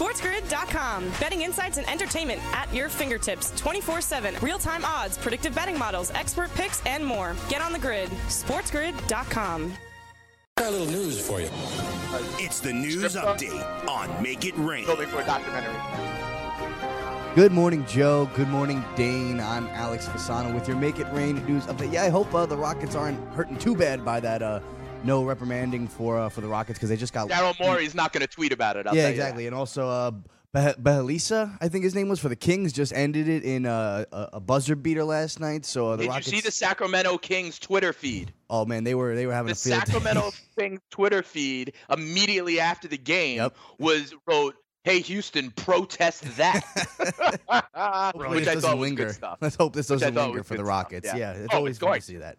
SportsGrid.com. Betting insights and entertainment at your fingertips 24 7. Real time odds, predictive betting models, expert picks, and more. Get on the grid. SportsGrid.com. Got a little news for you. It's the news update on Make It Rain. Building for a documentary. Good morning, Joe. Good morning, Dane. I'm Alex Fasano with your Make It Rain news update. Yeah, I hope uh, the Rockets aren't hurting too bad by that uh, no reprimanding for uh, for the Rockets because they just got Daryl Morey's not going to tweet about it. I'll yeah, exactly. And also, uh, Beh- Behalisa, I think his name was for the Kings, just ended it in a, a buzzer beater last night. So uh, the Did Rockets. you see the Sacramento Kings Twitter feed? Oh man, they were they were having The a field. Sacramento Kings Twitter feed immediately after the game Yep. was wrote, "Hey Houston, protest that," which I thought was linger. good stuff. Let's hope this doesn't linger for the good stuff, Rockets. yeah. Yeah, it's Oh, always it's going to see that.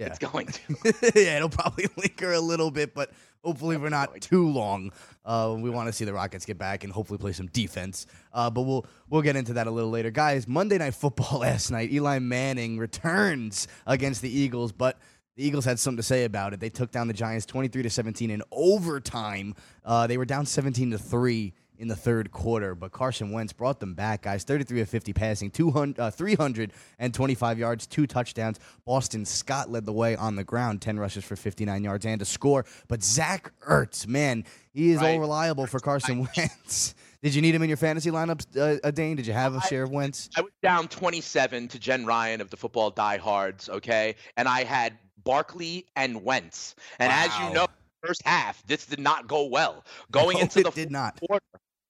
Yeah. It's going to. yeah, it'll probably linger a little bit, but hopefully we're not too long. Uh, we want to see the Rockets get back and hopefully play some defense. Uh, but we'll we'll get into that a little later, guys. Monday Night Football last night. Eli Manning returns against the Eagles, but the Eagles had something to say about it. They took down the Giants 23 to 17 in overtime. Uh, they were down 17 to three in the third quarter, but Carson Wentz brought them back, guys. 33 of 50 passing, 200, uh, 325 yards, two touchdowns. Boston Scott led the way on the ground, 10 rushes for 59 yards and a score. But Zach Ertz, man, he is all reliable for Carson Wentz. Did you need him in your fantasy lineups, uh, uh, Dane? Did you have a share of Wentz? I was down 27 to Jen Ryan of the football diehards, okay? And I had Barkley and Wentz. And as you know, first half, this did not go well. Going No, into the did not. quarter,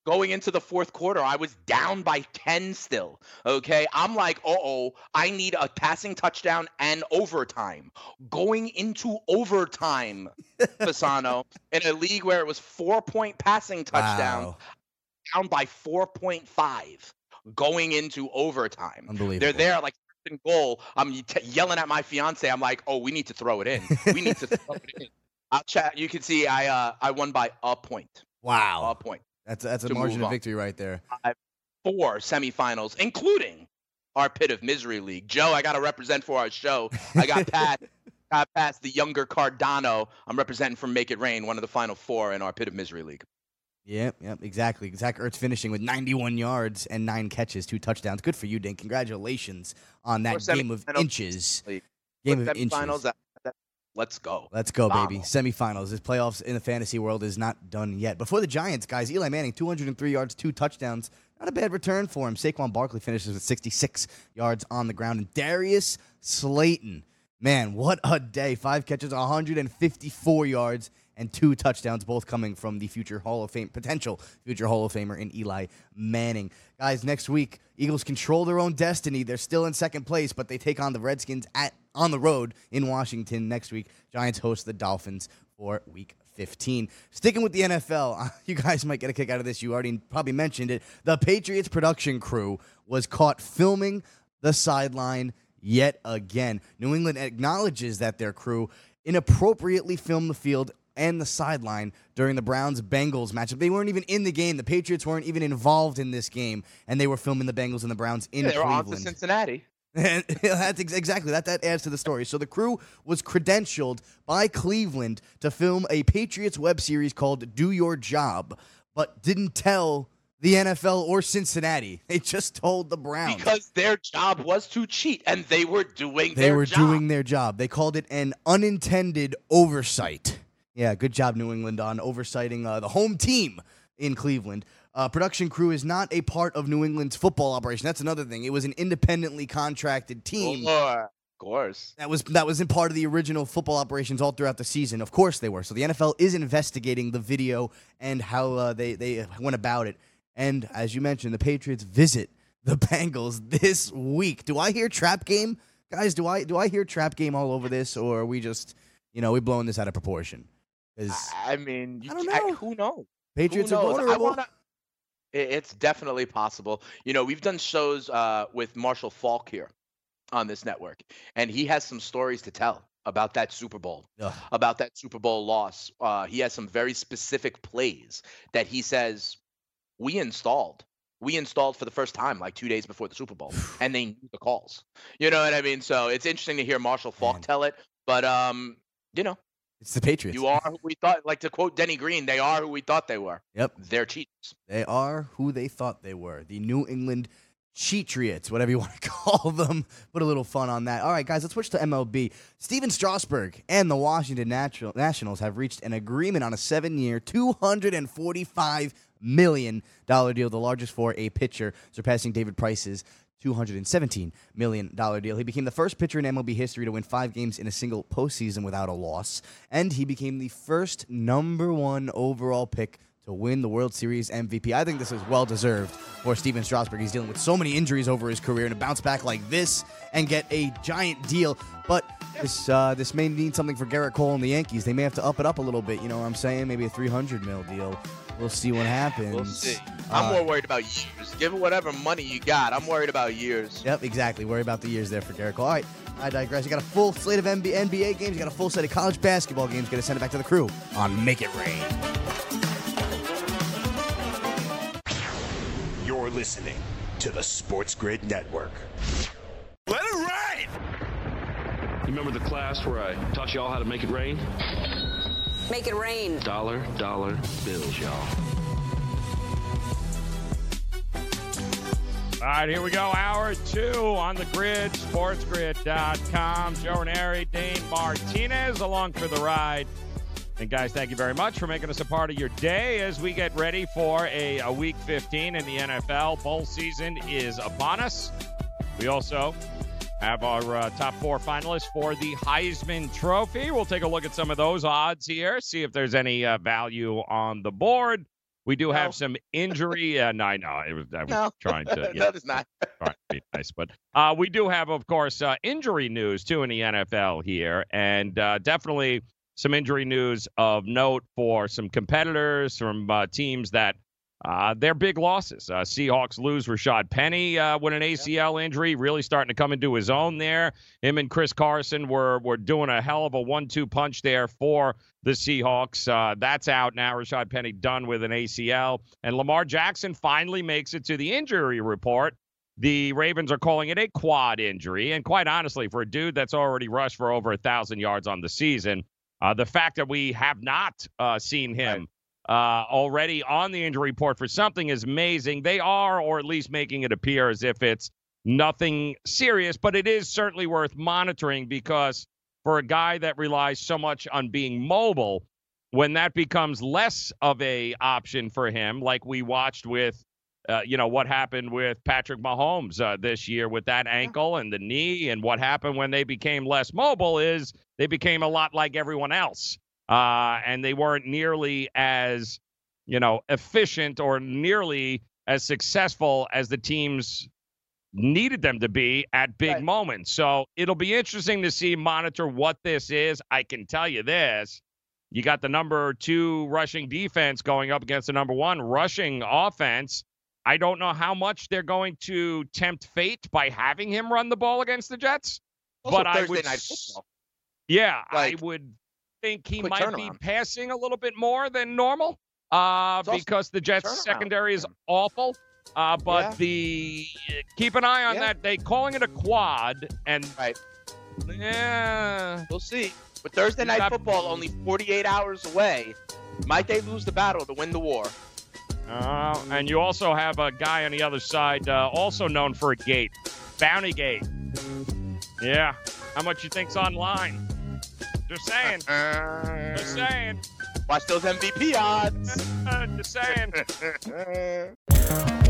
going into the fourth quarter, I was down by 10 still. Okay. I'm like, uh oh, I need a passing touchdown and overtime. Going into overtime, Fasano, in a league where it was four point passing touchdown, Wow. down by 4.5 going into overtime. Unbelievable. They're there like goal. I'm t- yelling at my fiance. I'm like, "Oh, we need to throw it in. We need to throw it in." I'll chat. You can see I uh I won by a point. Wow. A point. That's, that's a margin of victory right there. Four semifinals, including our pit of misery league. Joe, I got to represent for our show. I got past. Got past the younger Cardano. I'm representing from Make It Rain, one of the final four in our Pit of Misery League. Yep, yep, exactly. Zach Ertz finishing with 91 yards and nine catches, two touchdowns. Good for you, Dane. Congratulations on that game of inches. Game of inches. that- let's go. Let's go, baby. Semifinals. This playoffs in the fantasy world is not done yet. Before the Giants, guys, Eli Manning, 203 yards, two touchdowns. Not a bad return for him. Saquon Barkley finishes with 66 yards on the ground. And Darius Slayton, man, what a day. Five catches, 154 yards, and two touchdowns, both coming from the future Hall of Fame, potential future Hall of Famer in Eli Manning. Guys, next week, Eagles control their own destiny. They're still in second place, but they take on the Redskins at on the road in Washington next week. Giants host the Dolphins for week 15. Sticking with the NFL, you guys might get a kick out of this. You already probably mentioned it. The Patriots production crew was caught filming the sideline yet again. New England acknowledges that their crew inappropriately filmed the field and the sideline during the Browns Bengals matchup. They weren't even in the game. The Patriots weren't even involved in this game, and they were filming the Bengals and the Browns in Yeah, they were on to Cleveland. Cincinnati. And that's exactly that. That adds to the story. So the crew was credentialed by Cleveland to film a Patriots web series called "Do Your Job," but didn't tell the NFL or Cincinnati. They just told the Browns Because their job was to cheat, and they were doing they were job. doing their job. They called it an unintended oversight. Yeah, good job, New England, on oversighting uh, the home team in Cleveland. Uh, production crew is not a part of New England's football operation. That's another thing. It was an independently contracted team. Of course. That was that was in part of the original football operations all throughout the season. Of course they were. So the NFL is investigating the video and how uh, they they went about it. And as you mentioned, the Patriots visit the Bengals this week. Do I hear trap game, guys? Do I do I hear trap game all over this, or are we just you know we blowing this out of proportion? I mean, you, I don't know. who knows? Patriots who are knows? I vulnerable. wanna, it's definitely possible. You know, we've done shows uh, with Marshall Faulk here on this network, and he has some stories to tell about that Super Bowl, Ugh. about that Super Bowl loss. Uh, he has some very specific plays that he says we installed. We installed for the first time like two days before the Super Bowl, and they knew the calls. You know what I mean? So it's interesting to hear Marshall Faulk Man. tell it. But um, you know, It's the Patriots. You are who we thought. Like to quote Denny Green, they are who we thought they were. Yep. They're cheaters. They are who they thought they were. The New England Cheatriots, whatever you want to call them. Put a little fun on that. All right, guys, let's switch to MLB. Stephen Strasburg and the Washington Natural- Nationals have reached an agreement on a seven year, $245 million deal, the largest for a pitcher, surpassing David Price's $217 million deal. He became the first pitcher in MLB history to win five games in a single postseason without a loss, and he became the first number one overall pick to win the World Series MVP. I think this is well deserved for Stephen Strasburg. He's dealing with so many injuries over his career, and to bounce back like this and get a giant deal. But this uh, this may mean something for Gerrit Cole and the Yankees. They may have to up it up a little bit. You know what I'm saying? Maybe a 300 mil deal. We'll see what happens. We'll see. I'm Uh, more worried about years. Give it whatever money you got. I'm worried about years. Yep, exactly. Worry about the years there for Gerrit Cole. All right, I digress. You got a full slate of NBA, NBA games. You got a full set of college basketball games. Going to send it back to the crew on Make It Rain. You're listening to the Sports Grid Network. Let it rain! You remember the class where I taught y'all how to make it rain? Make it rain. Dollar, dollar bills, y'all. All right, here we go. Hour two on the grid, sportsgrid.com. Joe Ranieri, Dane Martinez along for the ride. And guys, thank you very much for making us a part of your day as we get ready for a, a week 15 in the NFL. Bowl season is upon us. We also have our uh, top four finalists for the Heisman Trophy. We'll take a look at some of those odds here, see if there's any uh, value on the board. We do have No. some injury. Uh, no, I know. It was, I was No. trying to. no, it's not. trying to be nice, but uh, we do have, of course, uh, injury news too in the NFL here, and uh, definitely some injury news of note for some competitors from uh, teams that uh, they're big losses. Uh, Seahawks lose Rashad Penny uh, with an ACL injury, really starting to come into his own there. Him and Chris Carson were were doing a hell of a one-two punch there for the Seahawks. Uh, that's out now. Rashad Penny done with an ACL, and Lamar Jackson finally makes it to the injury report. The Ravens are calling it a quad injury, and quite honestly, for a dude that's already rushed for over a thousand yards on the season, uh, the fact that we have not uh, seen him uh, already on the injury report for something is amazing. They are, or at least making it appear as if it's nothing serious, but it is certainly worth monitoring because for a guy that relies so much on being mobile, when that becomes less of a option for him, like we watched with, uh, you know, what happened with Patrick Mahomes uh, this year with that ankle and the knee, and what happened when they became less mobile is they became a lot like everyone else, uh, and they weren't nearly as, you know, efficient or nearly as successful as the teams needed them to be at big Right. moments. So it'll be interesting to see, monitor what this is. I can tell you this. You got the number two rushing defense going up against the number one rushing offense. I don't know how much they're going to tempt fate by having him run the ball against the Jets. Also but I would, night football. yeah, Like, I would think he might be passing a little bit more than normal uh, because the Jets' turnaround secondary is awful. Uh, but Yeah. the keep an eye on Yeah. that. They calling it a quad, and Right. yeah, We'll see. But Thursday night football only 48 hours away. Might they lose the battle to win the war? Uh, and you also have a guy on the other side, uh, also known for a gate, Bounty Gate. Yeah, how much you think's online? Just saying, just saying, Watch those MVP odds. just saying.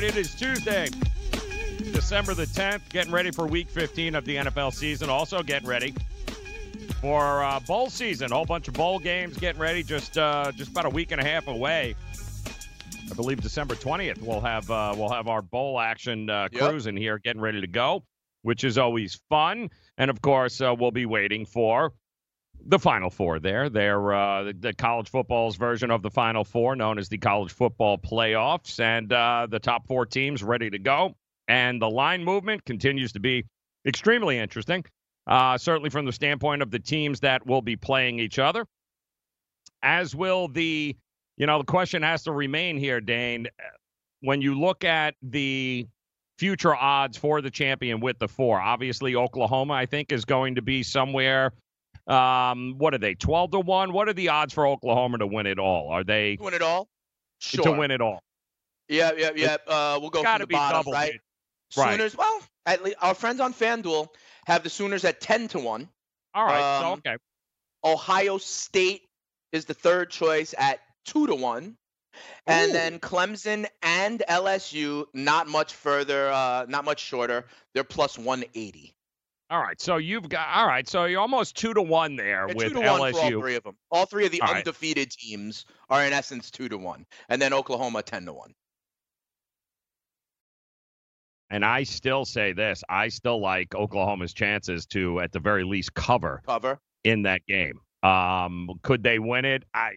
Right, it is Tuesday, December the 10th, getting ready for week 15 of the NFL season. Also, getting ready for uh, bowl season. A whole bunch of bowl games getting ready. Just uh, just about a week and a half away. I believe December twentieth. We'll have uh, we'll have our bowl action uh, Yep. cruising here, getting ready to go, which is always fun. And of course, uh, we'll be waiting for the Final Four. There, they're uh, the, the college football's version of the Final Four, known as the college football playoffs, and uh, the top four teams ready to go. And the line movement continues to be extremely interesting. Uh, certainly from the standpoint of the teams that will be playing each other, as will the, you know, the question has to remain here, Dane. When you look at the future odds for the champion with the four, obviously Oklahoma, I think, is going to be somewhere. Um, what are they? Twelve to one. What are the odds for Oklahoma to win it all? Are they Win it all? Sure. to win it all? Yeah, yeah, yeah. Uh, we'll go from to the bottom, right? Right. Sooners. Well, at least our friends on FanDuel have the Sooners at ten to one. All right. so, Um, okay. Ohio State is the third choice at two to one. And Ooh. then Clemson and LSU, not much further, uh, not much shorter. They're plus 180. All right. So you've got. All right. So you're almost two to one there Yeah, with two to one for all LSU. three of them. All three of the All right. undefeated teams are in essence two to one, and then Oklahoma ten to one. And I still say this: I still like Oklahoma's chances to, at the very least, cover Cover. in that game. Um, could they win it? I,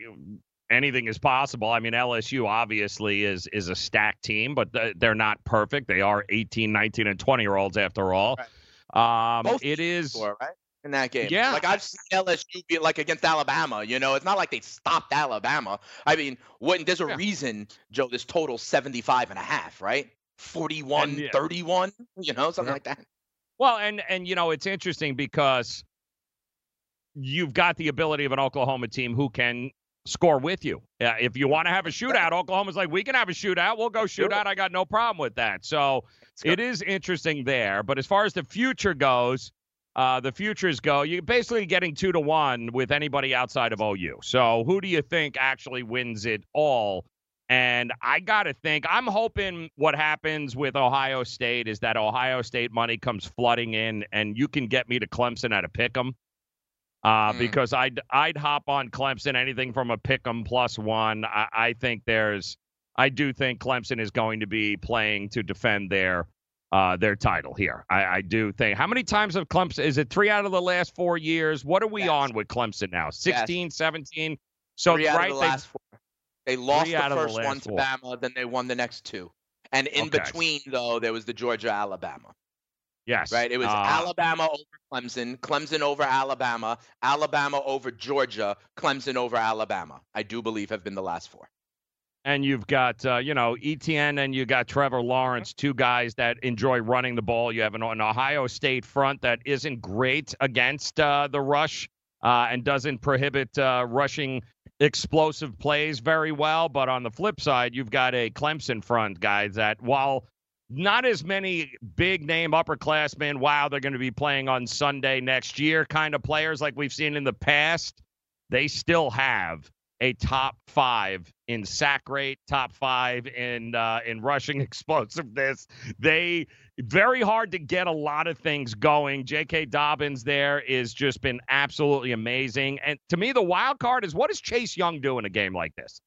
anything is possible. I mean, LSU obviously is is a stacked team, but they're not perfect. They are 18, 19, and 20 year olds after all. Um, Both it is. Right? In that game. Yeah. Like I've seen LSU be like against Alabama. You know, it's not like they stopped Alabama. I mean, when there's a Yeah. reason, Joe, this total 75 and a half, right? 41, And, yeah. 31, you know, something Yeah. like that. Well, and and you know it's interesting because you've got the ability of an Oklahoma team who can score with you. Uh, if you want to have a shootout, Oklahoma's like, we can have a shootout. We'll go shoot out. I got no problem with that. So it is interesting there. But as far as the future goes, uh, the futures go, you're basically getting two to one with anybody outside of OU. So who do you think actually wins it all? And I got to think, I'm hoping what happens with Ohio State is that Ohio State money comes flooding in and you can get me to Clemson at a pick 'em. Uh, Mm. Because I'd, I'd hop on Clemson, anything from a pick 'em plus one. I, I think there's, I do think Clemson is going to be playing to defend their uh, their title here. I, I do think. How many times have Clemson? Is it three out of the last four years? What are we Yes. on with Clemson now? 16, 17? So, Three out right, of the they- last four. They lost the of the first one to four. Bama, then they won the next two. And in Okay. between, though, there was the Georgia Alabama. Yes. Right? It was uh, Alabama over Clemson, Clemson over Alabama, Alabama over Georgia, Clemson over Alabama. I do believe have been the last four. and you've got uh, you know ETN and you got Trevor Lawrence, two guys that enjoy running the ball. You have an, an Ohio State front that isn't great against uh, the rush uh, and doesn't prohibit uh, rushing explosive plays very well. But on the flip side, you've got a Clemson front, guys, that while not as many big name upperclassmen, wow, they're going to be playing on Sunday next year kind of players like we've seen in the past, they still have a top five in sack rate, top five in uh, in rushing explosiveness. They very hard to get a lot of things going. J.K. Dobbins there is just been absolutely amazing. And to me, the wild card is what does Chase Young do in a game like this?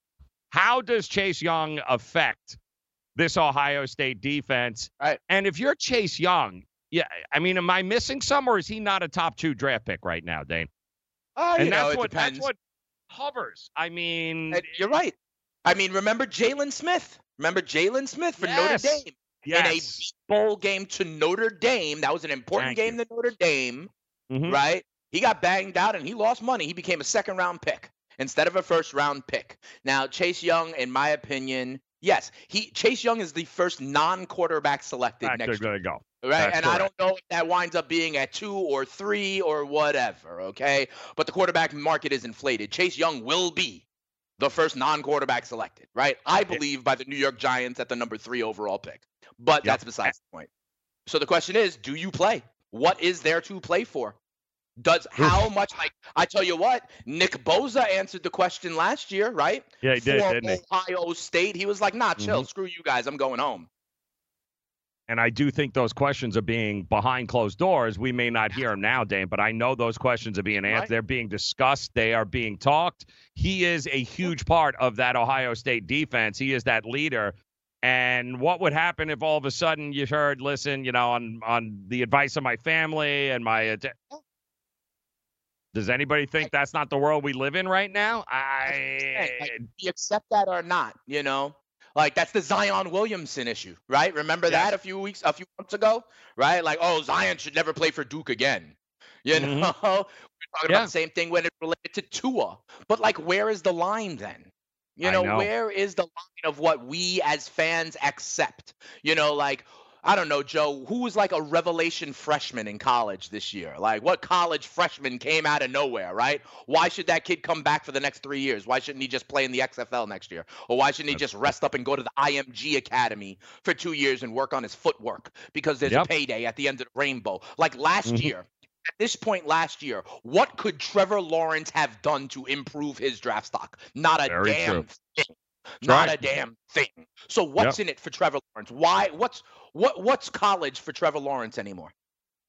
How does Chase Young affect this Ohio State defense? Right. And if you're Chase Young, yeah, I mean, am I missing some, or is he not a top two draft pick right now, Dane? Uh, and you know, that's it what depends. that's what hovers. I mean, And you're right. I mean, remember Jaylon Smith? Remember Jaylon Smith for Yes. Notre Dame yes. in a bowl game to Notre Dame. That was an important Thank game to Notre Dame, Mhm. right? He got banged out and he lost money. He became a second round pick instead of a first round pick. Now, Chase Young, in my opinion, yes, he Chase Young is the first non quarterback selected Back next year. to go. Right. That's and I don't know if that winds up being at two or three or whatever. Okay. But the quarterback market is inflated. Chase Young will be the first non quarterback selected, right? I believe by the New York Giants at the number three overall pick. But Yep. that's besides the point. So the question is do you play? What is there to play for? Does how much like I tell you what, Nick Bosa answered the question last year, right? Yeah, he did, For didn't he? Ohio State. He was like, nah, chill, Mhm. screw you guys, I'm going home. and I do think those questions are being behind closed doors. We may not hear them now, Dane, but I know those questions are being answered. Right. They're being discussed. They are being talked. He is a huge part of that Ohio State defense. He is that leader. And what would happen if all of a sudden you heard, listen, you know, on on the advice of my family and my does anybody think that's not the world we live in right now? I Like, you accept that or not, you know? Like that's the Zion Williamson issue, right? Remember that a few weeks, a few months ago, right? Like, oh, Zion should never play for Duke again. You Mhm. know, we're talking Yeah. about the same thing when it related to Tua. But like, where is the line then? You know, know. where is the line of what we as fans accept? You know, like I don't know, Joe, who was like a revelation freshman in college this year? Like what college freshman came out of nowhere, right? Why should that kid come back for the next three years? Why shouldn't he just play in the XFL next year? Or why shouldn't he just rest up and go to the IMG Academy for two years and work on his footwork? Because there's Yep. a payday at the end of the rainbow. Like last Mhm. year, at this point last year, what could Trevor Lawrence have done to improve his draft stock? Not a Very damn true. thing. Not right. a damn thing. So what's in it for Trevor Lawrence? Why? What's what? What's college for Trevor Lawrence anymore?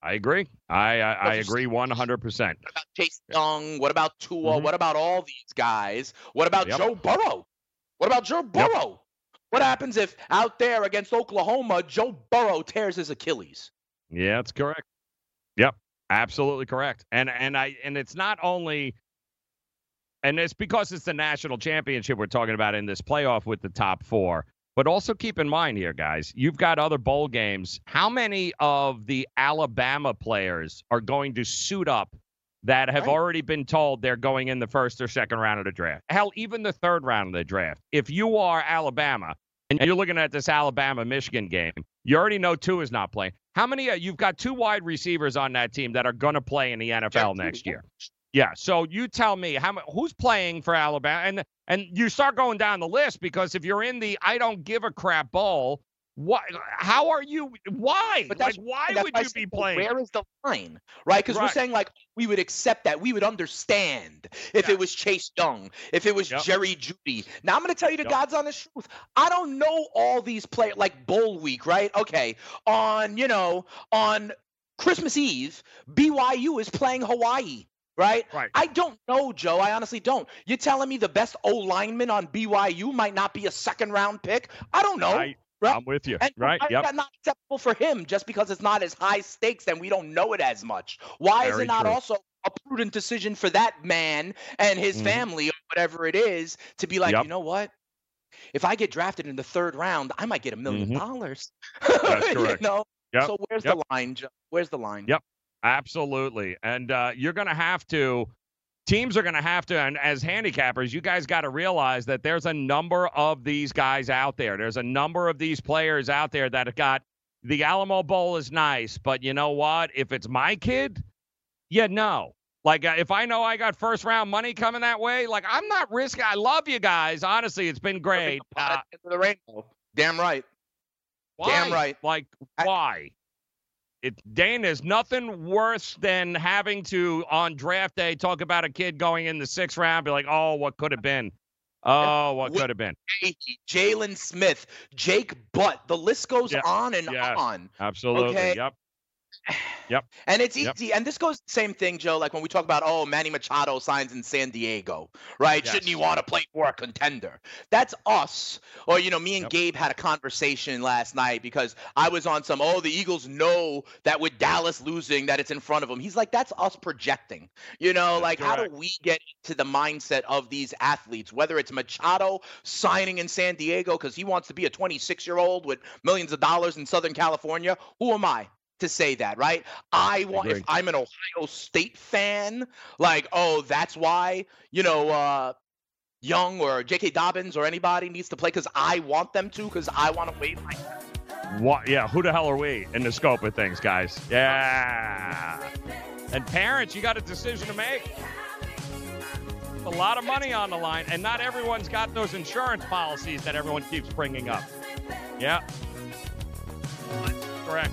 I agree. I I, I agree one hundred percent. What about Chase Young? What about Tua? Mhm. What about all these guys? What about Yep. Joe Burrow? What about Joe Burrow? What happens if out there against Oklahoma, Joe Burrow tears his Achilles? Yeah, that's correct. Yep, absolutely correct. And and I and it's not only and it's because it's the national championship we're talking about in this playoff with the top 4. But also keep in mind here guys, you've got other bowl games. How many of the Alabama players are going to suit up that have Right. already been told they're going in the first or second round of the draft? Hell, even the third round of the draft. If you are Alabama and you're looking at this Alabama Michigan game, you already know two is not playing. How many? Uh, you've got two wide receivers on that team that are going to play in the NFL next year. Yeah. So you tell me how who's playing for Alabama, and and you start going down the list because if you're in the I don't give a crap bowl, what? How are you? Why? But like, that's why that's would you be playing? Where is the line, right? Because we're saying like we would accept that, we would understand if Yeah. it was Chase Young, if it was Yep. Jerry Jeudy. Now I'm going to tell you the Yep. God's honest truth. I don't know all these players like Bowl Week, right? Okay, on you know on Christmas Eve, BYU is playing Hawaii. Right? Right. I don't know, Joe. I honestly don't. You're telling me the best O lineman on BYU might not be a second round pick? I don't know. I, right? I'm with you. And right. why is Yep. that not acceptable for him just because it's not as high stakes and we don't know it as much? Why is it not true. also a prudent decision for that man and his Mhm. family or whatever it is to be like, Yep. you know what? If I get drafted in the third round, I might get a 1000000 Mhm. dollars. That's you correct. know? Yep. So where's Yep. the line, Joe? Where's the line? Yep. Absolutely. And uh, you're going to have to, teams are going to have to, and as handicappers, you guys got to realize that there's a number of these guys out there. There's a number of these players out there that have got the Alamo Bowl is nice, but you know what? If it's my kid, yeah, no. Like uh, if I know I got first round money coming that way, like I'm not risking. I love you guys. Honestly, it's been great. Uh, the end of the rainbow. Damn right. why? Damn right. Like why? It Dane is nothing worse than having to on draft day talk about a kid going in the sixth round, be like, oh, what could have been? Oh, what could have been? Jaylon Smith, Jake Butt. The list goes Yeah. on and on. Absolutely. Okay. Yep. And it's Yep. easy. And this goes the same thing, Joe. Like when we talk about, oh, Manny Machado signs in San Diego, right? Yes. Shouldn't he want to play for a contender? That's us. Or, you know, me and Yep. Gabe had a conversation last night because I was on some, oh, the Eagles know that with Dallas losing, that it's in front of them. He's like, that's us projecting. You know, That's like how do we get into the mindset of these athletes, whether it's Machado signing in San Diego because he wants to be a 26 year old with millions of dollars in Southern California? Who am I? To say that, right? I want if I'm an Ohio State fan, like, oh, that's why, you know, uh Young or J.K. Dobbins or anybody needs to play because I want them to, because I want to wait. What? Yeah. Who the hell are we in the scope of things, guys? Yeah. And parents, you got a decision to make. A lot of money on the line, and not everyone's got those insurance policies that everyone keeps bringing up. Yeah. Correct.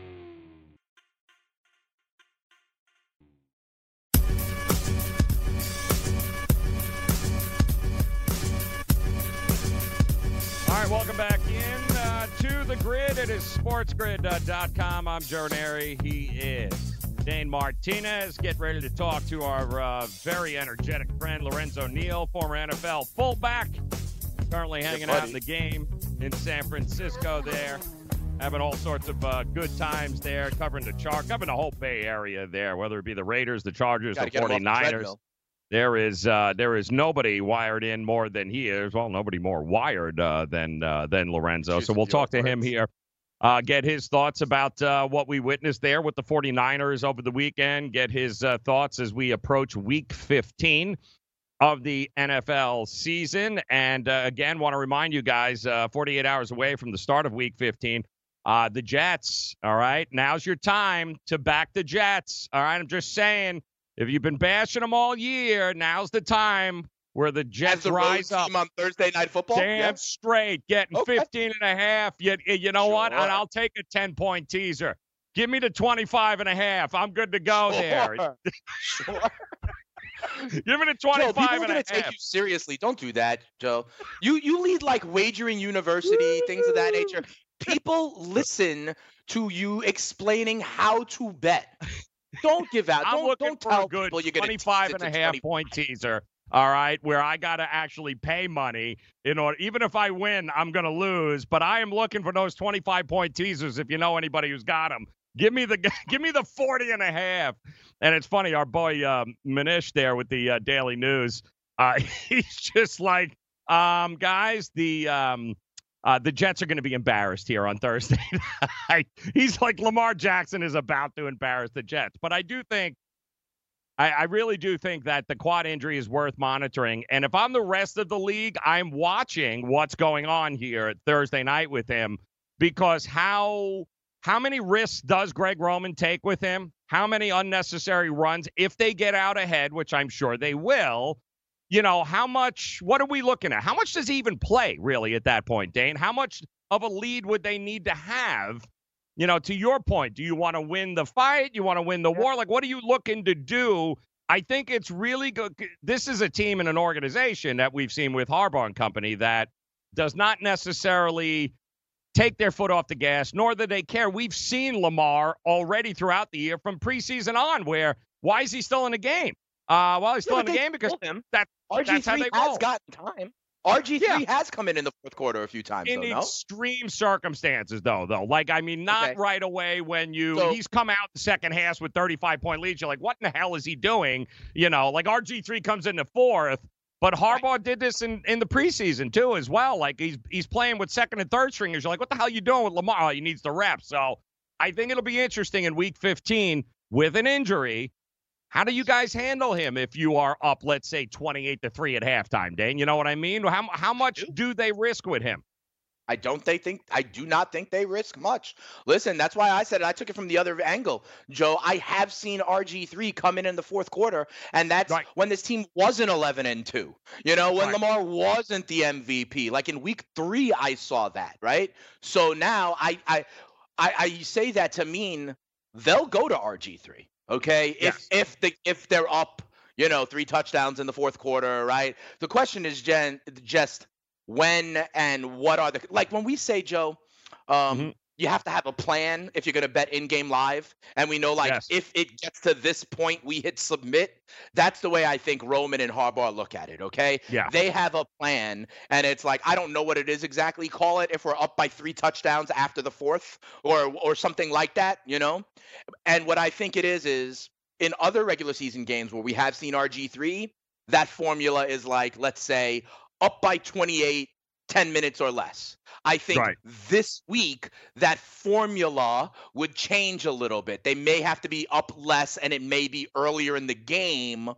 Right, welcome back in uh, to the grid. It is sportsgrid.com. I'm Joe Neri. He is Dane Martinez. Get ready to talk to our uh, very energetic friend Lorenzo Neal, former NFL fullback, currently hanging out in the game in San Francisco there. Having all sorts of uh, good times there, covering the char, covering the whole Bay Area there, whether it be the Raiders, the Chargers, Gotta the get him the 49ers. There is uh, there is nobody wired in more than he is. Well, nobody more wired uh, than uh, than Lorenzo. So we'll talk to him here. Uh, get his thoughts about uh, what we witnessed there with the 49ers over the weekend. Get his uh, thoughts as we approach week 15 of the NFL season. And uh, again, want to remind you guys, uh, 48 hours away from the start of week 15, uh, the Jets. All right. Now's your time to back the Jets. All right. I'm just saying, if you've been bashing them all year, now's the time where the Jets the rise up. on Thursday Night Football. Damn Yeah. straight, getting Okay. 15 and a half. You, you know what? And I'll take a 10 point teaser. Give me the 25 and a half. I'm good to go there. Sure. Give me the Joe, 25 people are and gonna take you seriously. Don't do that, Joe. You you lead like wagering university, things of that nature. People listen to you explaining how to bet. Don't give out. I'm Don't looking don't for tell a good people you're gonna 25 and a half 20 point teaser. All right, where I got to actually pay money in order. Even if I win, I'm going to lose. But I am looking for those 25 point teasers. If you know anybody who's got them, give me the give me the 40 and a half. And it's funny, our boy um, Manish there with the uh, Daily News. Uh, he's just like, um, guys, the um, uh, the Jets are going to be embarrassed here on Thursday. He's like Lamar Jackson is about to embarrass the Jets. But I do think, I, I really do think that the quad injury is worth monitoring. And if I'm the rest of the league, I'm watching what's going on here Thursday night with him because how how many risks does Greg Roman take with him? How many unnecessary runs if they get out ahead, which I'm sure they will? You know, how much, what are we looking at? How much does he even play really at that point, Dane? How much of a lead would they need to have? You know, to your point, do you want to win the fight? You want to win the war? Like, what are you looking to do? I think it's really good. This is a team and an organization that we've seen with Harbaugh and company that does not necessarily take their foot off the gas, nor do they care. We've seen Lamar already throughout the year from preseason on, where why is he still in the game? Uh, well, he's still Yeah, in the they game because him. that RG that's how they has roll. gotten time. RG three Yeah. has come in in the fourth quarter a few times. in though, no? extreme circumstances though though like i mean not Okay. right away when you So- he's come out the second half with 35 point leads you're like what in the hell is he doing you know like rg3 comes in the fourth but Harbaugh did this in, in the preseason too, as well. Like he's he's playing with second and third stringers. You're like, what the hell are you doing with Lamar? Oh, he needs the reps. So I think it'll be interesting in Week 15 with an injury. How do you guys handle him if you are up, let's say, 28 to three at halftime, Dane? You know what I mean? How how much do they risk with him? I don't they think I do not think they risk much. Listen, that's why I said it. I took it from the other angle. Joe, I have seen RG3 come in in the fourth quarter and that's Right. when this team wasn't 11 and 2. You know, when Right. Lamar wasn't the MVP. Like in week 3 I saw that, right? So now I I I, I say that to mean they'll go to RG3. Okay? Yes. If if the if they're up, you know, three touchdowns in the fourth quarter, right? The question is Jen just when and what are the like when we say Joe, um, Mhm. You have to have a plan if you're gonna bet in game live, and we know like Yes. if it gets to this point, we hit submit. That's the way I think Roman and Harbaugh look at it. Okay, Yeah. they have a plan, and it's like I don't know what it is exactly. Call it if we're up by three touchdowns after the fourth, or or something like that. You know, and what I think it is is in other regular season games where we have seen RG3, that formula is like, let's say, up by 28 10 minutes or less. I think Right. this week that formula would change a little bit. They may have to be up less and it may be earlier in the game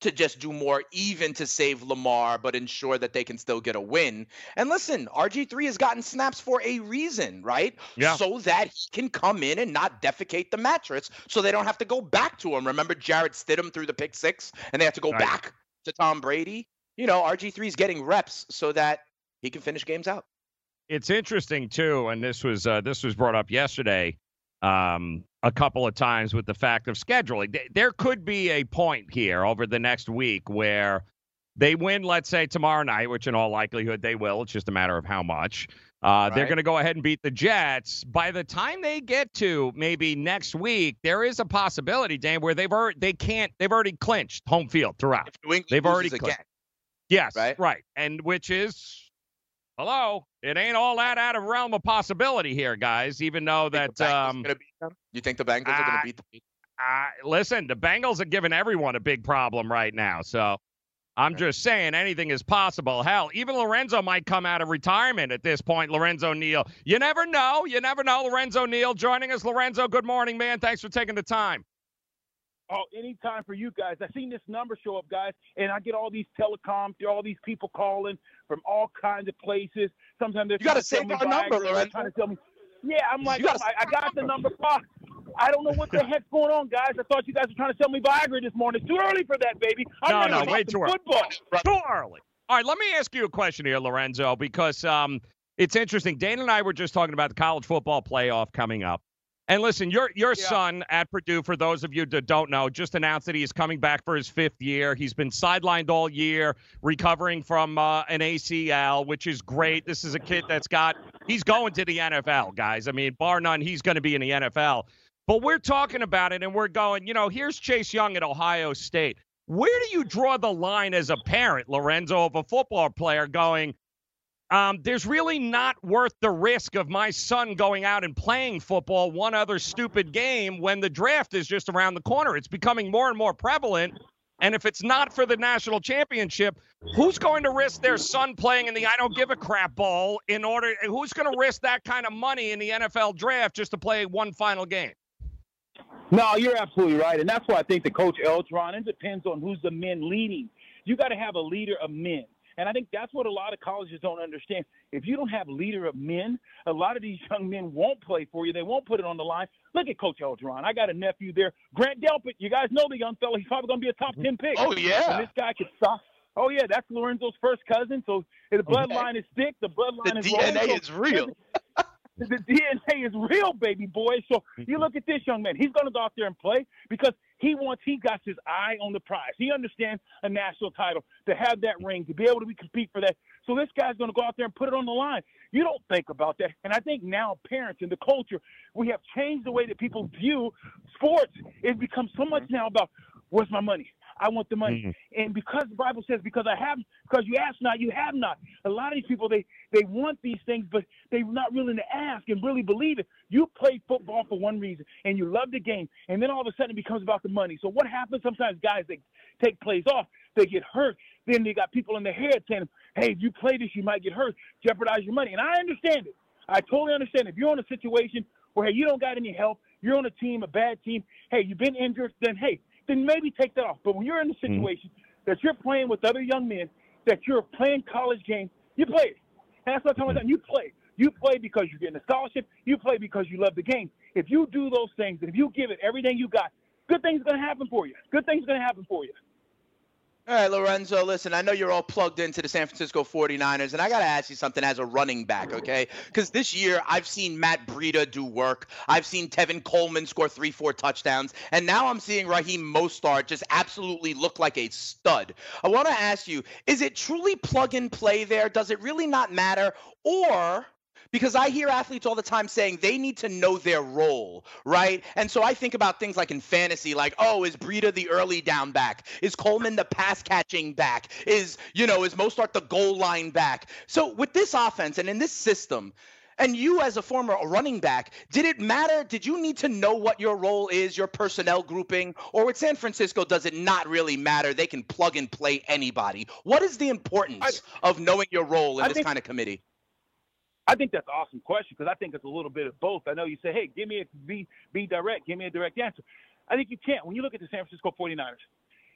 to just do more even to save Lamar, but ensure that they can still get a win. And listen, RG3 has gotten snaps for a reason, right? Yeah. So that he can come in and not defecate the mattress so they don't have to go back to him. Remember Jarrett Stidham through the pick six and they have to go Right. back to Tom Brady? You know, RG3 is getting reps so that he can finish games out. it's interesting too, and this was uh, this was brought up yesterday um, a couple of times with the fact of scheduling. Th- There could be a point here over the next week where they win, let's say tomorrow night, which in all likelihood they will. It's just a matter of how much. Uh, They're going to go ahead and beat the Jets. By the time they get to maybe next week, there is a possibility, Dan, where they've already they can't they've already clinched home field throughout. They've already clinched. again. Yes, Right? right. And which is, hello, it ain't all that out of realm of possibility here, guys. Even though that, the um, gonna beat them? You think the Bengals are going to beat the uh, listen, the Bengals are giving everyone a big problem right now. So I'm just saying anything is possible. Hell, even Lorenzo might come out of retirement at this point. Lorenzo Neal. You never know. You never know. Lorenzo Neal joining us. Lorenzo, good morning, man. Thanks for taking the time. Oh, anytime for you guys. I've seen this number show up, guys, and I get all these telecom, all these people calling from all kinds of places. Sometimes they're You gotta trying to save sell me our number, Viagra, they're Lorenzo. Trying to sell me. Yeah, I'm like, You gotta I, I got the number. Fuck. I don't know what the heck's going on, guys. I thought you guys were trying to sell me Viagra this morning. It's too early for that, baby. I'm No, no, way too early. Football. Too early. All right, let me ask you a question here, Lorenzo, because um, it's interesting. Dana and I were just talking about the college football playoff coming up. And listen, your your Yeah. son at Purdue, for those of you that don't know, just announced that he is coming back for his fifth year. He's been sidelined all year, recovering from uh, an ACL, which is great. This is a kid that's got he's going to the NFL, guys. I mean, bar none, he's going to be in the NFL. But we're talking about it, and we're going. You know, here's Chase Young at Ohio State. Where do you draw the line as a parent, Lorenzo, of a football player going? Um, there's really not worth the risk of my son going out and playing football one other stupid game when the draft is just around the corner. It's becoming more and more prevalent. And if it's not for the national championship, who's going to risk their son playing in the I don't give a crap bowl in order? Who's going to risk that kind of money in the NFL draft just to play one final game? No, you're absolutely right, and that's why I think the coach Eltron. It depends on who's the men leading. You got to have a leader of men, and I think that's what a lot of colleges don't understand. If you don't have leader of men, a lot of these young men won't play for you. They won't put it on the line. Look at Coach Eltron. I got a nephew there, Grant Delpit. You guys know the young fella. He's probably going to be a top ten pick. Oh, yeah. And this guy could stop. Oh yeah, that's Lorenzo's first cousin. So the bloodline is thick. The bloodline The is. DNA is real. the DNA is real, baby boy. So you look at this young man. He's going to go out there and play because he wants. He got his eye on the prize. He understands a national title to have that ring to be able to be, compete for that. So this guy's going to go out there and put it on the line. You don't think about that, and I think now parents and the culture we have changed the way that people view sports. It becomes so much mm-hmm. now about where's my money. I want the money. Mhm. And because the Bible says, because I have, because you ask not, you have not. A lot of these people, they they want these things, but they're not willing to ask and really believe it. You play football for one reason, and you love the game, and then all of a sudden it becomes about the money. So what happens? Sometimes guys they take plays off, they get hurt. Then they got people in their head saying, "Hey, if you play this, you might get hurt, jeopardize your money." And I understand it. I totally understand. If you're in a situation where hey, you don't got any help, you're on a team, a bad team. Hey, you've been injured, then hey, then maybe take that off. But when you're in a mm-hmm. situation that you're playing with other young men, that you're playing college games, you play it. And that's what I'm talking about. You play. You play because you're getting a scholarship. You play because you love the game. If you do those things, and if you give it everything you got, good things are going to happen for you. Good things are going to happen for you. All right, Lorenzo, listen, I know you're all plugged into the San Francisco 49ers, and I got to ask you something as a running back, okay? Because this year I've seen Matt Breida do work. I've seen Tevin Coleman score three, four touchdowns, and now I'm seeing Raheem Mostert just absolutely look like a stud. I want to ask you, is it truly plug and play there? Does it really not matter? Or because I hear athletes all the time saying they need to know their role, right? And so I think about things like in fantasy, like, oh, is Breida the early down back? Is Coleman the pass catching back? Is, you know, is Mostert the goal line back? So with this offense and in this system, And you, as a former running back, did it matter? Did you need to know what your role is, your personnel grouping? Or with San Francisco, does it not really matter? They can plug and play anybody. What is the importance I, of knowing your role in I this think, kind of committee? I think that's an awesome question because I think it's a little bit of both. I know you say, hey, give me a be, be direct, give me a direct answer. I think you can't. When you look at the San Francisco 49ers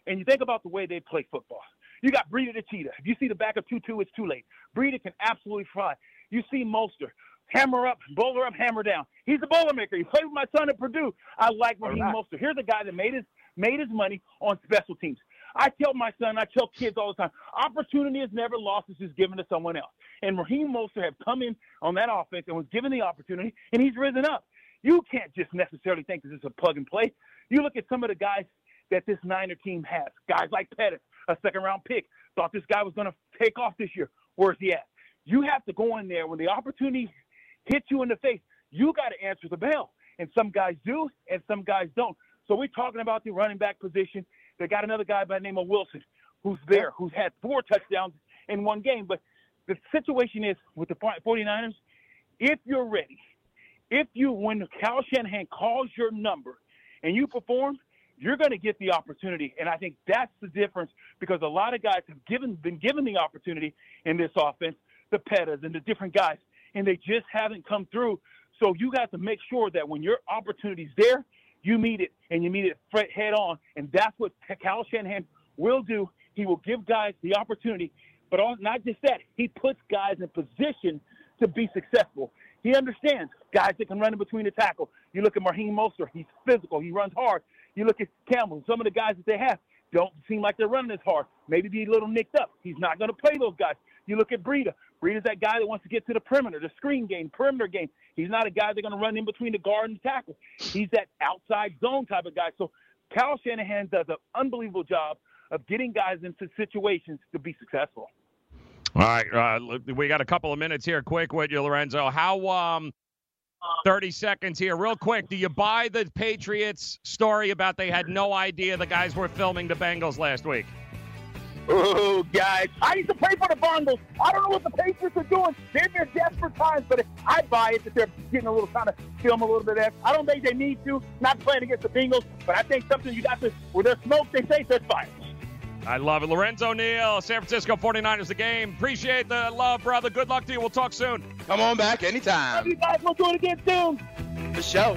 and you think about the way they play football, you got Breida the Cheetah. If you see the back of 2 2, it's too late. Breida can absolutely fly. You see Mostert, hammer up, boiler up, hammer down. He's a Boilermaker. He played with my son at Purdue. I like Raheem right. Mostert. Here's a guy that made his made his money on special teams. I tell my son, I tell kids all the time, opportunity is never lost, it's just given to someone else. And Raheem Mostert have come in on that offense and was given the opportunity, and he's risen up. You can't just necessarily think this is a plug and play. You look at some of the guys that this Niner team has, guys like Pettis, a second round pick, thought this guy was going to take off this year. Where's he at? You have to go in there when the opportunity hits you in the face. You got to answer the bell. And some guys do, and some guys don't. So we're talking about the running back position. They got another guy by the name of Wilson who's there, who's had four touchdowns in one game. But the situation is with the 49ers, if you're ready, if you, when Kyle Shanahan calls your number and you perform, you're going to get the opportunity. And I think that's the difference because a lot of guys have given been given the opportunity in this offense, the Pettas and the different guys, and they just haven't come through. So you got to make sure that when your opportunity's there, you meet it and you meet it head on. And that's what Kyle Shanahan will do. He will give guys the opportunity, but not just that, he puts guys in position to be successful. He understands guys that can run in between the tackle. You look at Raheem Mostert, he's physical, he runs hard. You look at Campbell, some of the guys that they have don't seem like they're running as hard. Maybe be a little nicked up. He's not going to play those guys. You look at Breida. Breida's that guy that wants to get to the perimeter, the screen game, perimeter game. He's not a guy that's going to run in between the guard and the tackle. He's that outside zone type of guy. So Kyle Shanahan does an unbelievable job of getting guys into situations to be successful. All right, uh, we got a couple of minutes here. Quick with you, Lorenzo. How um, 30 seconds here, real quick. Do you buy the Patriots story about they had no idea the guys were filming the Bengals last week? Oh, guys. I used to play for the Bengals. I don't know what the Patriots are doing. They're in their desperate times, but I buy it that they're getting a little kind of film a little bit of I don't think they need to. Not playing against the Bengals, but I think something you got to, where there's smoke, they say there's fire. I love it. Lorenzo Neal, San Francisco 49ers, the game. Appreciate the love, brother. Good luck to you. We'll talk soon. Come on back anytime. Love you guys. We'll do it again soon. The show.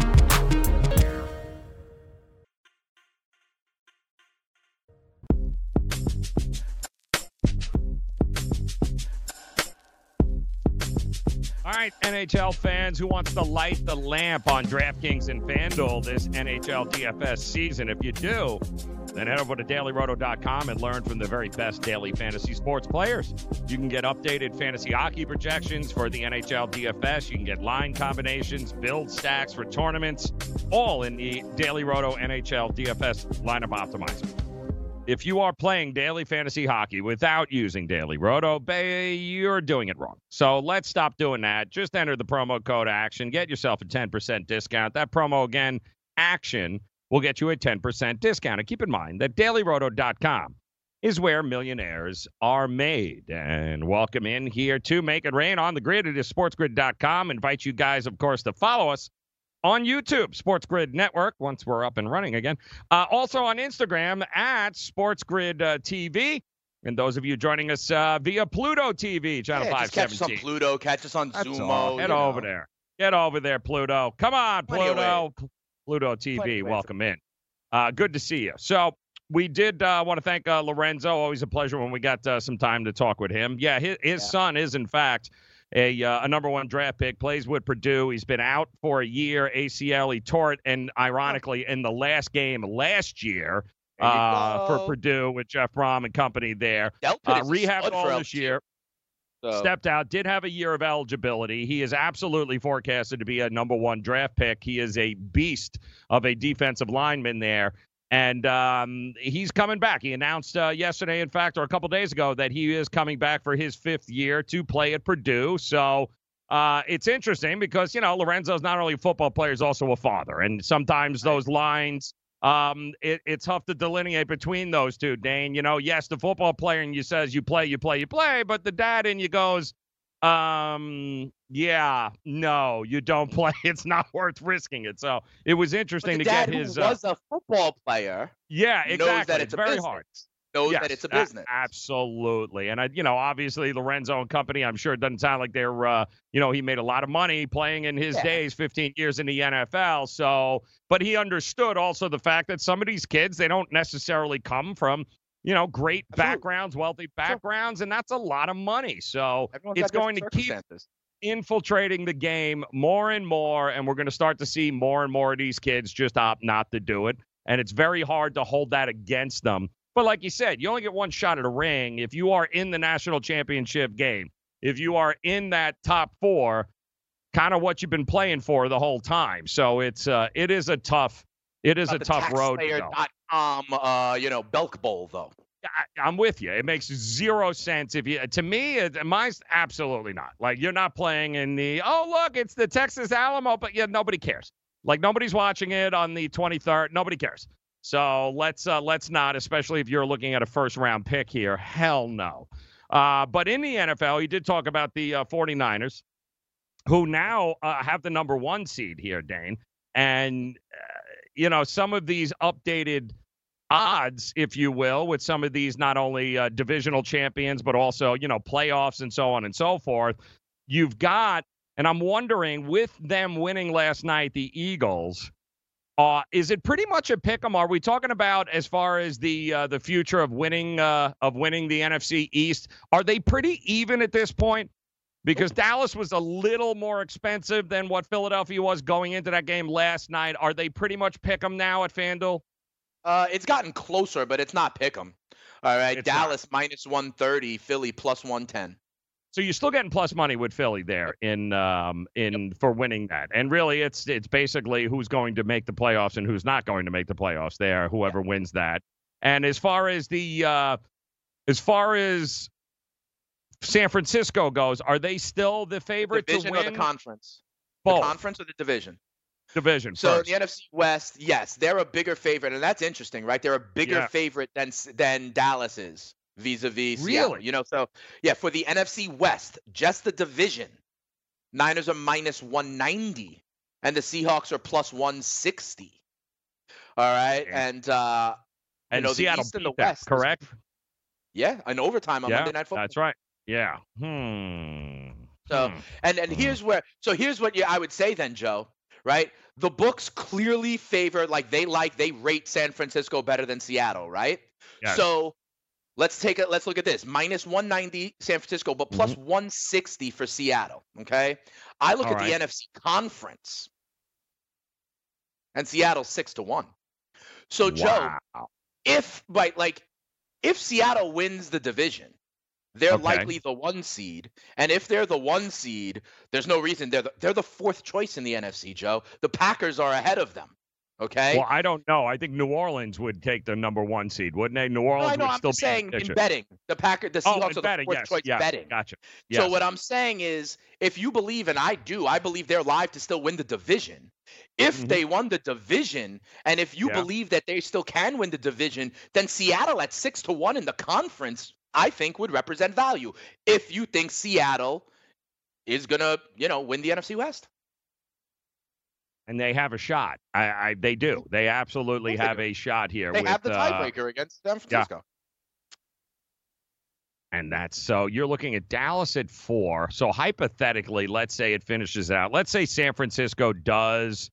All right, NHL fans, who wants to light the lamp on DraftKings and FanDuel this NHL DFS season? If you do, then head over to dailyroto.com and learn from the very best daily fantasy sports players. You can get updated fantasy hockey projections for the NHL DFS. You can get line combinations, build stacks for tournaments, all in the Daily Roto NHL DFS lineup optimizer if you are playing daily fantasy hockey without using Daily Roto, Bay, you're doing it wrong. So let's stop doing that. Just enter the promo code ACTION. Get yourself a 10% discount. That promo, again, ACTION, will get you a 10% discount. And keep in mind that dailyroto.com is where millionaires are made. And welcome in here to Make It Rain on the grid. It is sportsgrid.com. Invite you guys, of course, to follow us on YouTube, Sports Grid Network, once we're up and running again. Uh, also on Instagram at Sports Grid uh, TV. And those of you joining us uh, via Pluto TV, channel yeah, 517. Catch us on Pluto, catch us on That's Xumo. All. Head over know. there. Get over there, Pluto. Come on, Pluto. Pluto TV, welcome in. Uh, good to see you. So, we did uh, want to thank uh, Lorenzo. Always a pleasure when we got uh, some time to talk with him. Yeah, his, his yeah. son is, in fact, a, uh, a number one draft pick, plays with Purdue. He's been out for a year, ACL. He tore it, and ironically, in the last game last year uh, for Purdue with Jeff Brohm and company there, uh, rehabbed all this year. So- stepped out, did have a year of eligibility. He is absolutely forecasted to be a number one draft pick. He is a beast of a defensive lineman there. And um, he's coming back. He announced uh, yesterday, in fact, or a couple days ago, that he is coming back for his fifth year to play at Purdue. So uh, it's interesting because, you know, Lorenzo's not only a football player, he's also a father. And sometimes those lines, um, it, it's tough to delineate between those two, Dane. You know, yes, the football player and you says you play, you play, you play, but the dad in you goes, um, yeah, no, you don't play. It's not worth risking it. So it was interesting to get his. who uh, was a football player yeah, exactly. knows that it's, a very business. hard. Knows Yes, that it's a a- business. absolutely. And I, you know, obviously Lorenzo and company, I'm sure it doesn't sound like they're, uh, you know, he made a lot of money playing in his Yeah. days, 15 years in the NFL. So, but he understood also the fact that some of these kids, they don't necessarily come from, you know, great Absolutely. backgrounds, wealthy backgrounds, and that's a lot of money. So Everyone's it's going to keep. Infiltrating the game more and more, and we're going to start to see more and more of these kids just opt not to do it. And it's very hard to hold that against them. But like you said, you only get one shot at a ring. If you are in the national championship game, if you are in that top four, kind of what you've been playing for the whole time. So it's uh, it is a tough it is a tough road to go. TaxSlayer.com, uh, you know, Belk Bowl though. I, I'm with you. It makes zero sense if you. To me, it, mine's absolutely not. Like you're not playing in the. Oh look, it's the Texas Alamo, but yeah, nobody cares. Like nobody's watching it on the 23rd. Nobody cares. So let's uh, let's not, especially if you're looking at a first round pick here. Hell no. Uh, but in the NFL, you did talk about the uh, 49ers, who now uh, have the number one seed here, Dane. And uh, you know some of these updated odds, if you will, with some of these not only uh, divisional champions, but also, you know, playoffs and so on and so forth. You've got, and I'm wondering, with them winning last night, the Eagles, uh, is it pretty much a pick 'em? Are we talking about as far as the uh, the future of winning uh, of winning the NFC East? Are they pretty even at this point? Because Dallas was a little more expensive than what Philadelphia was going into that game last night. Are they pretty much pick 'em now at FanDuel? Uh, it's gotten closer, but it's not pick 'em. All right, It's not. Dallas minus 130, Philly plus 110. So you're still getting plus money with Philly there in um in for winning that. And really it's it's basically who's going to make the playoffs and who's not going to make the playoffs there, whoever wins that. And as far as the uh as far as San Francisco goes, are they still the favorite Division to or win the conference? both The conference or the division? Division So first? the NFC West, yes, they're a bigger favorite, and that's interesting, right? They're a bigger Yeah. favorite than than Dallas is vis-a-vis Seattle. Really? You know, so yeah, for the NFC West, just the division, Niners are minus 190, and the Seahawks are plus 160. All right, Yeah. and uh, you and know, the Seattle East and the that, West is- correct? yeah, an overtime on yeah, Monday Night Football. that's right. Yeah. Hmm. So Hmm. and and here's where so here's what you I would say then, Joe. Right? The books clearly favor like they like they rate San Francisco better than Seattle, right? Yes. So let's take it. Let's look at this: minus 190 San Francisco, but plus Mm-hmm. 160 for Seattle. Okay. I look All at right. the NFC conference, and Seattle six to one. So Joe, if like like if Seattle wins the division, they're Okay. likely the one seed, and if they're the one seed, there's no reason they're the, they're the fourth choice in the NFC. Joe, the Packers are ahead of them. Okay. Well, I don't know. I think New Orleans would take the number one seed, wouldn't they? New No, Orleans I know. would I'm still just be in saying in picture. betting, the Packer, the Oh, Seahawks in are the betting, fourth yes, choice yeah, betting. Gotcha. So what I'm saying is, if you believe, and I do, I believe they're live to still win the division. If Mhm. they won the division, and if you Yeah. believe that they still can win the division, then Seattle at six to one in the conference, I think would represent value. If you think Seattle is gonna, you know, win the NFC West. and they have a shot. I, I they do. They absolutely Of course they have a shot here. They with, have the uh, tiebreaker against San Francisco. and that's so you're looking at Dallas at four. So hypothetically, let's say it finishes out. Let's say San Francisco does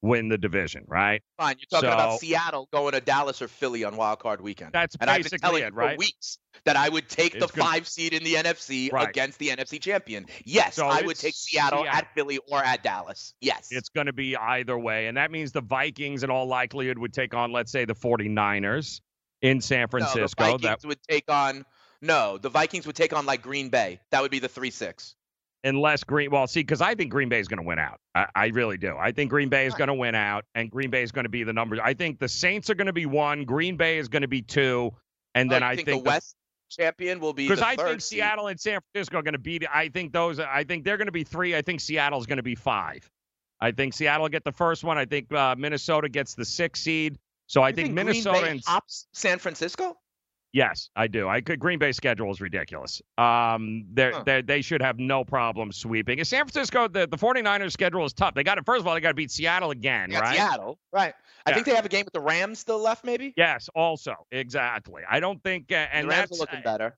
win the division, right? Fine, you're talking about Seattle going to Dallas or Philly on Wild Card Weekend. That's and I've been telling it, you for right? weeks that I would take It's the gonna- five seed in the NFC Right. against the NFC champion. Yes, So I would take Seattle, Seattle. at Philly or at Dallas. Yes. It's going to be either way. And that means the Vikings, in all likelihood, would take on, let's say, the 49ers in San No, Francisco. the Vikings that would take on No, the Vikings would take on like Green Bay. That would be the three six. Unless Green, well, see, because I think Green Bay is going to win out. I, I really do. I think Green Bay is going to win out, and Green Bay is going to be the number. I think the Saints are going to be one, Green Bay is going to be two, and then Oh, I think, think the West champion will be because I think seed. Seattle and San Francisco are going to beat. I think those. I think they're going to be three. I think Seattle's going to be five. I think Seattle will get the first one. I think uh, Minnesota gets the sixth seed. So I think, Green Minnesota and San Francisco. Yes, I do. I could. Green Bay schedule is ridiculous. Um, they Huh. they they should have no problem sweeping. San Francisco, the, the 49ers schedule is tough. They got to first of all, they got to beat Seattle again, Yeah, right? Seattle. Right. I Yeah. think they have a game with the Rams still left, maybe. Yes, also exactly. I don't think, uh, and the Rams that's are looking better.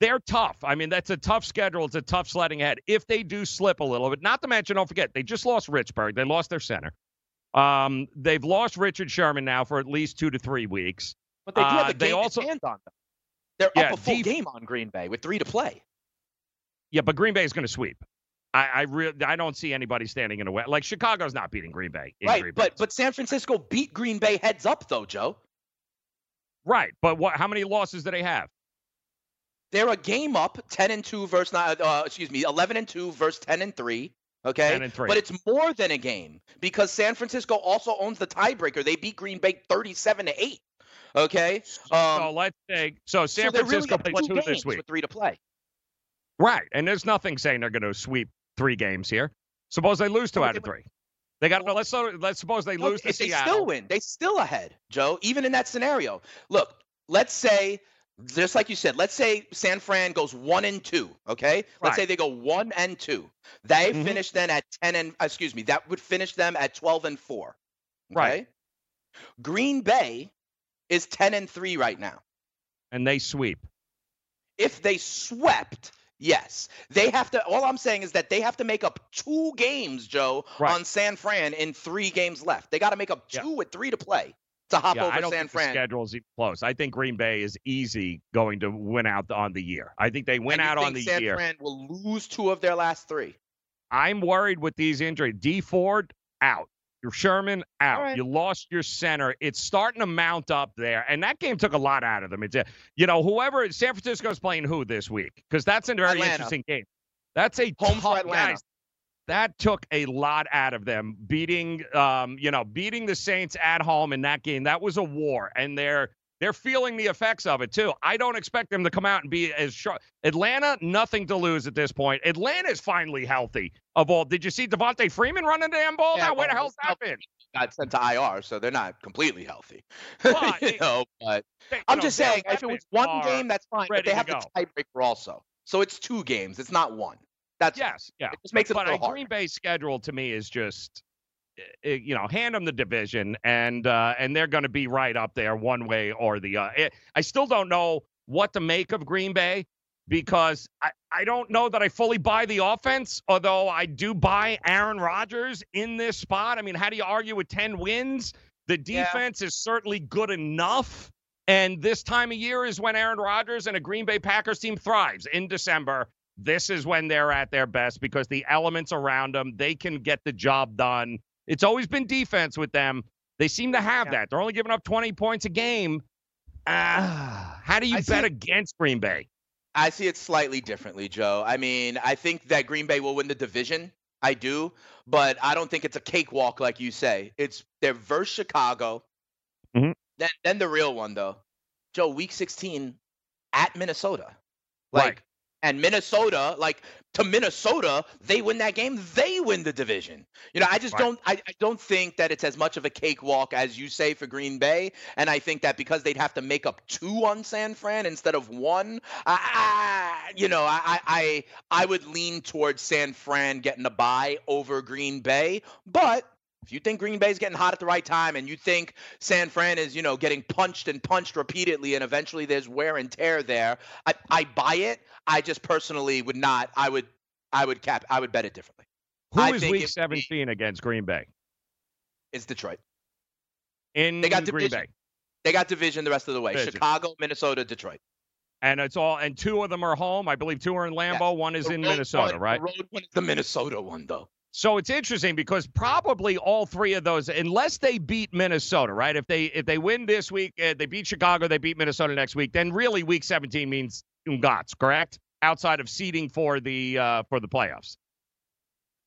they're tough. I mean, that's a tough schedule. It's a tough sledding ahead. If they do slip a little bit, not to mention, don't forget, they just lost Richburg. They lost their center. Um, they've lost Richard Sherman now for at least two to three weeks. But they do have Uh, a they game also- in hand on them. They're Yeah, up a full def- game on Green Bay with three to play. Yeah, but Green Bay is going to sweep. I I, re- I don't see anybody standing in a way. Like Chicago's not beating Green Bay. Right, Green Bay. but but San Francisco beat Green Bay heads up though, Joe. right. But what? How many losses do they have? They're a game up, ten and two versus nine. Uh, excuse me, eleven and two versus ten and three. Okay, 10 and three. but it's more than a game because San Francisco also owns the tiebreaker. They beat Green Bay thirty-seven to eight. Okay, so um, let's say so. San so really Francisco up plays two this week. with three to play. Right, and there's nothing saying they're going to sweep three games here. Suppose they lose two No, out of three. They got. Well, Let's let's suppose they No, lose to if they Seattle. still win, they still ahead, Joe. Even in that scenario, look. Let's say, just like you said, let's say San Fran goes one and two. Okay, let's Right. say they go one and two. They Mhm. finish then at ten and excuse me, that would finish them at twelve and four. Okay? Right. Green Bay is ten and three right now. and they sweep. If they swept. Yes, they have to. All I'm saying is that they have to make up two games, Joe, Right. on San Fran in three games left. They got to make up Yeah. two with three to play to hop yeah, over I don't San think Fran. the schedule's even close. I think Green Bay is easy going to win out on the year. I think they win out on the San year. San Fran will lose two of their last three. I'm worried with these injuries. Dee Ford out. Your Sherman out. Right. You lost your center. It's starting to mount up there, and that game took a lot out of them. It's a, you know whoever San Francisco's playing who this week because that's a very Atlanta. interesting game. That's a Home for tough Atlanta. guys. That took a lot out of them beating, um, you know, beating the Saints at home in that game. That was a war, and they're they're feeling the effects of it too. I don't expect them to come out and be as sharp. Atlanta, nothing to lose at this point. Atlanta's finally healthy. Of all, did you see Devonta Freeman running the damn ball? Yeah, now, where the hell's that been? Got sent to IR, so they're not completely healthy. But you know, but They- you I'm know, just saying, if it was one game, that's fine. But they have the tiebreaker also, so it's two games. It's not one. That's Yes, yeah. It just makes it but a a little Green hard. Bay schedule to me is just, Eh, eh, you know, hand them the division, and uh, and they're going to be right up there one way or the other. It- I still don't know what to make of Green Bay because I, I don't know that I fully buy the offense, although I do buy Aaron Rodgers in this spot. I mean, how do you argue with 10 wins? The Yeah. defense is certainly good enough. And this time of year is when Aaron Rodgers and a Green Bay Packers team thrives in December. This is when they're at their best because the elements around them, they can get the job done. It's always been defense with them. They seem to have Yeah. that. They're only giving up 20 points a game. Ah, how do you I bet it- against Green Bay? I see it slightly differently, Joe. I mean, I think that Green Bay will win the division. I do, but I don't think it's a cakewalk like you say. It's they're versus Chicago. Mhm. Then then the real one though. Joe, week 16 at Minnesota. Like Right. And Minnesota, like to Minnesota, they win that game, they win the division. You know, I just Right. don't I, I don't think that it's as much of a cakewalk as you say for Green Bay. And I think that because they'd have to make up two on San Fran instead of one, I, I you know, I, I I I would lean towards San Fran getting a bye over Green Bay. But if you think Green Bay's getting hot at the right time and you think San Fran is, you know, getting punched and punched repeatedly and eventually there's wear and tear there, I, I buy it. I just personally would not. I would I would cap I would bet it differently. Who I is think week it would be- 17 against Green Bay? It's Detroit. In They got Green division. Bay. They got division the rest of the way. Division. Chicago, Minnesota, Detroit. And it's all and two of them are home. I believe two are in Lambeau, one is The in Minnesota, one- right? The road one is the Minnesota one though. So it's interesting because probably all three of those, unless they beat Minnesota, right? If they if they win this week, uh, they beat Chicago, they beat Minnesota next week, then really Week 17 means Ungats, correct? Outside of seeding for the uh, for the playoffs.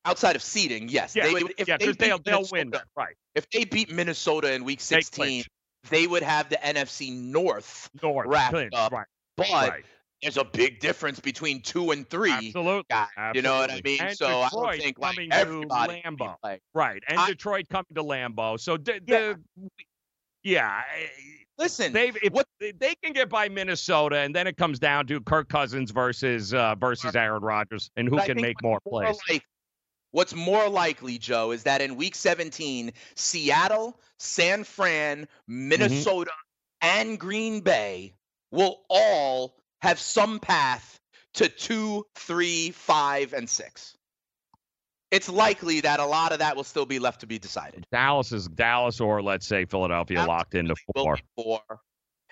Outside of seeding, yes. Yeah, they, if yeah, they 'cause they'll they'll win, right? If they beat Minnesota in Week 16, clinch. they would have the NFC North North wrapped clinch, up. right? But right. There's a big difference between two and three. Absolutely. You know what I mean? And so I don't think like coming to everybody Lambeau. like- Right, and I- Detroit coming to Lambeau. So the, Yeah. the yeah, Listen, they if they- can get by Minnesota, and then it comes down to Kirk Cousins versus uh, versus Aaron Rodgers, and who But can make more plays. like- what's more likely, Joe, is that in Week 17, Seattle, San Fran, Mm-hmm. Minnesota, and Green Bay will all have some path to two, three, five, and six. It's likely that a lot of that will still be left to be decided. Dallas is Dallas, or let's say Philadelphia, locked into four, four.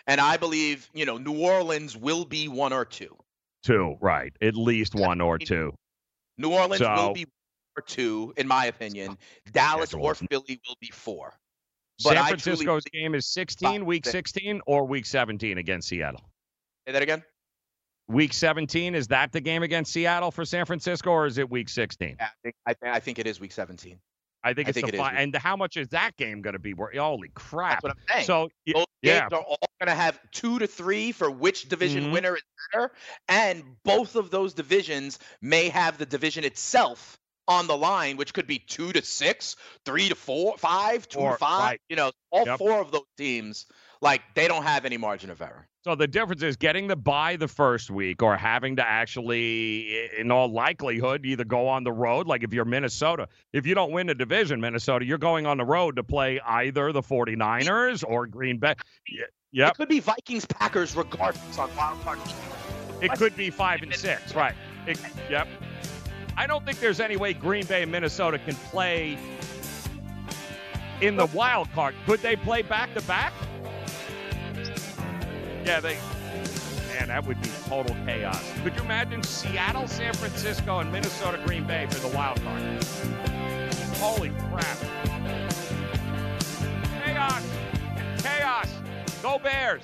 And I believe, you know, New Orleans will be one or two. two, right? At least one or two. New Orleans So- will be one or two, in my opinion. Dallas or Philly will be four. San Francisco's game is 16, week 16, or week 17 against Seattle. Say that again. Week 17 is that the game against Seattle for San Francisco, or is it week 16? Yeah, I think, I, think- I think it is week 17. I think I it's think the it is fi- week- and how much is that game going to be? worth? Holy crap! That's what I'm saying. So Those yeah, games are all going to have two to three for which division Mhm. winner is better, and both of those divisions may have the division itself on the line, which could be two to six, three to four, five, two Or- to five. right. You know, all Yep. four of those teams, like they don't have any margin of error. So the difference is getting the buy the first week or having to actually, in all likelihood, either go on the road. Like if you're Minnesota, if you don't win the division, Minnesota, you're going on the road to play either the 49ers or Green Bay. Yep. It could be Vikings, Packers, regardless on wild card. It could be five and six, right? It, yep. I don't think there's any way Green Bay and Minnesota can play in the wild card. Could they play back to back? Yeah, they. Man, that would be total chaos. Could you imagine Seattle, San Francisco, and Minnesota, Green Bay for the wild card? Holy crap! Chaos! Chaos! Go Bears!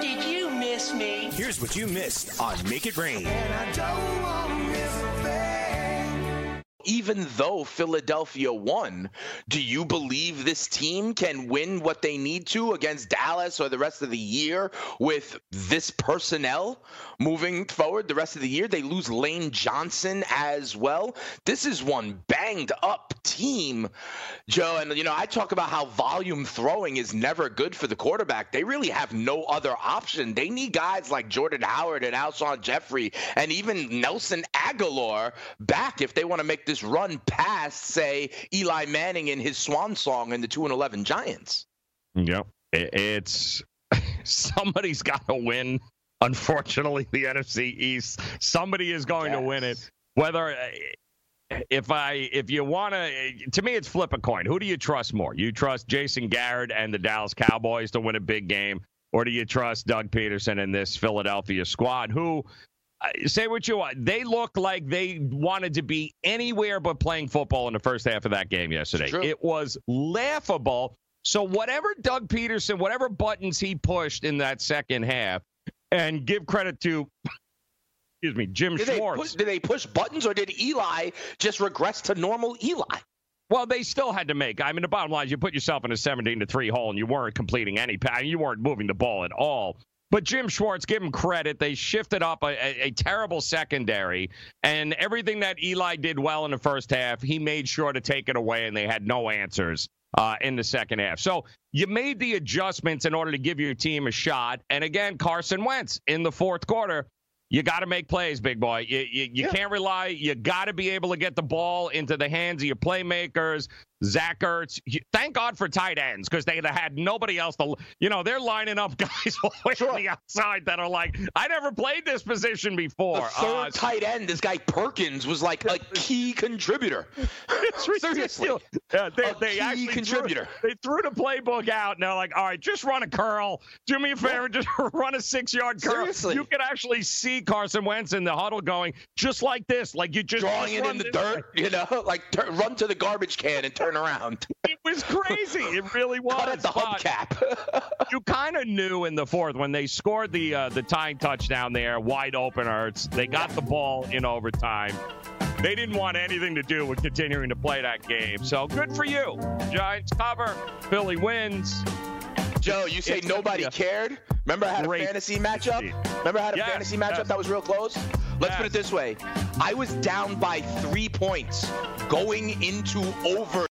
Did you miss me? Here's what you missed on Make It Rain. Even though Philadelphia won, do you believe this team can win what they need to against Dallas or the rest of the year with this personnel moving forward the rest of the year? They lose Lane Johnson as well. This is one banged up team, Joe. And, you know, I talk about how volume throwing is never good for the quarterback. They really have no other option. They need guys like Jordan Howard and Alshon Jeffery and even Nelson Agholor back if they want to make this run past, say, Eli Manning in his swan song and the 2 and 11 Giants. Yep. It's somebody's got to win. Unfortunately, the NFC East. Somebody is going to win it. Whether if I if you want to, to me, it's flip a coin. Who do you trust more? You trust Jason Garrett and the Dallas Cowboys to win a big game, or do you trust Doug Pederson and this Philadelphia squad? Who uh, say what you want. They look like they wanted to be anywhere but playing football in the first half of that game yesterday. It was laughable. So whatever Doug Pederson, whatever buttons he pushed in that second half, and give credit to excuse me, Jim Did they, Schwartz. push, did they push buttons or did Eli just regress to normal Eli? Well, they still had to make. I mean, the bottom line is you put yourself in a 17 to 3 hole and you weren't completing any pass. You weren't moving the ball at all. But Jim Schwartz, give him credit. They shifted up a, a, a terrible secondary, and everything that Eli did well in the first half, he made sure to take it away, and they had no answers uh, in the second half. So you made the adjustments in order to give your team a shot. And again, Carson Wentz in the fourth quarter, you got to make plays, big boy. You, you, you can't rely. You got to be able to get the ball into the hands of your playmakers. Zach Ertz. Thank God for tight ends because they had nobody else to. You know, they're lining up guys way on the outside that are like, I never played this position before. The third Uh, tight end, this guy Perkins, was like a key contributor. Seriously. Yeah, they, A they key actually contributor. Threw, they threw the playbook out, and they're like, "All right, just run a curl. Do me a favor, just run a six-yard curl." Seriously. you could actually see Carson Wentz in the huddle going just like this, like you just Drawing just it in the dirt, you know, like tur run to the garbage can and turn around. It was crazy. It really was. Cut at the hubcap. you kind of knew in the fourth when they scored the uh, the tying touchdown there, wide open Ertz. They got the ball in overtime. They didn't want anything to do with continuing to play that game. So good for you. Giants cover. Philly wins. Joe, you say It's nobody cared? Remember I had a fantasy matchup? Remember I had a Yes, fantasy matchup yes. that was real close? Let's put it this way. I was down by three points going into over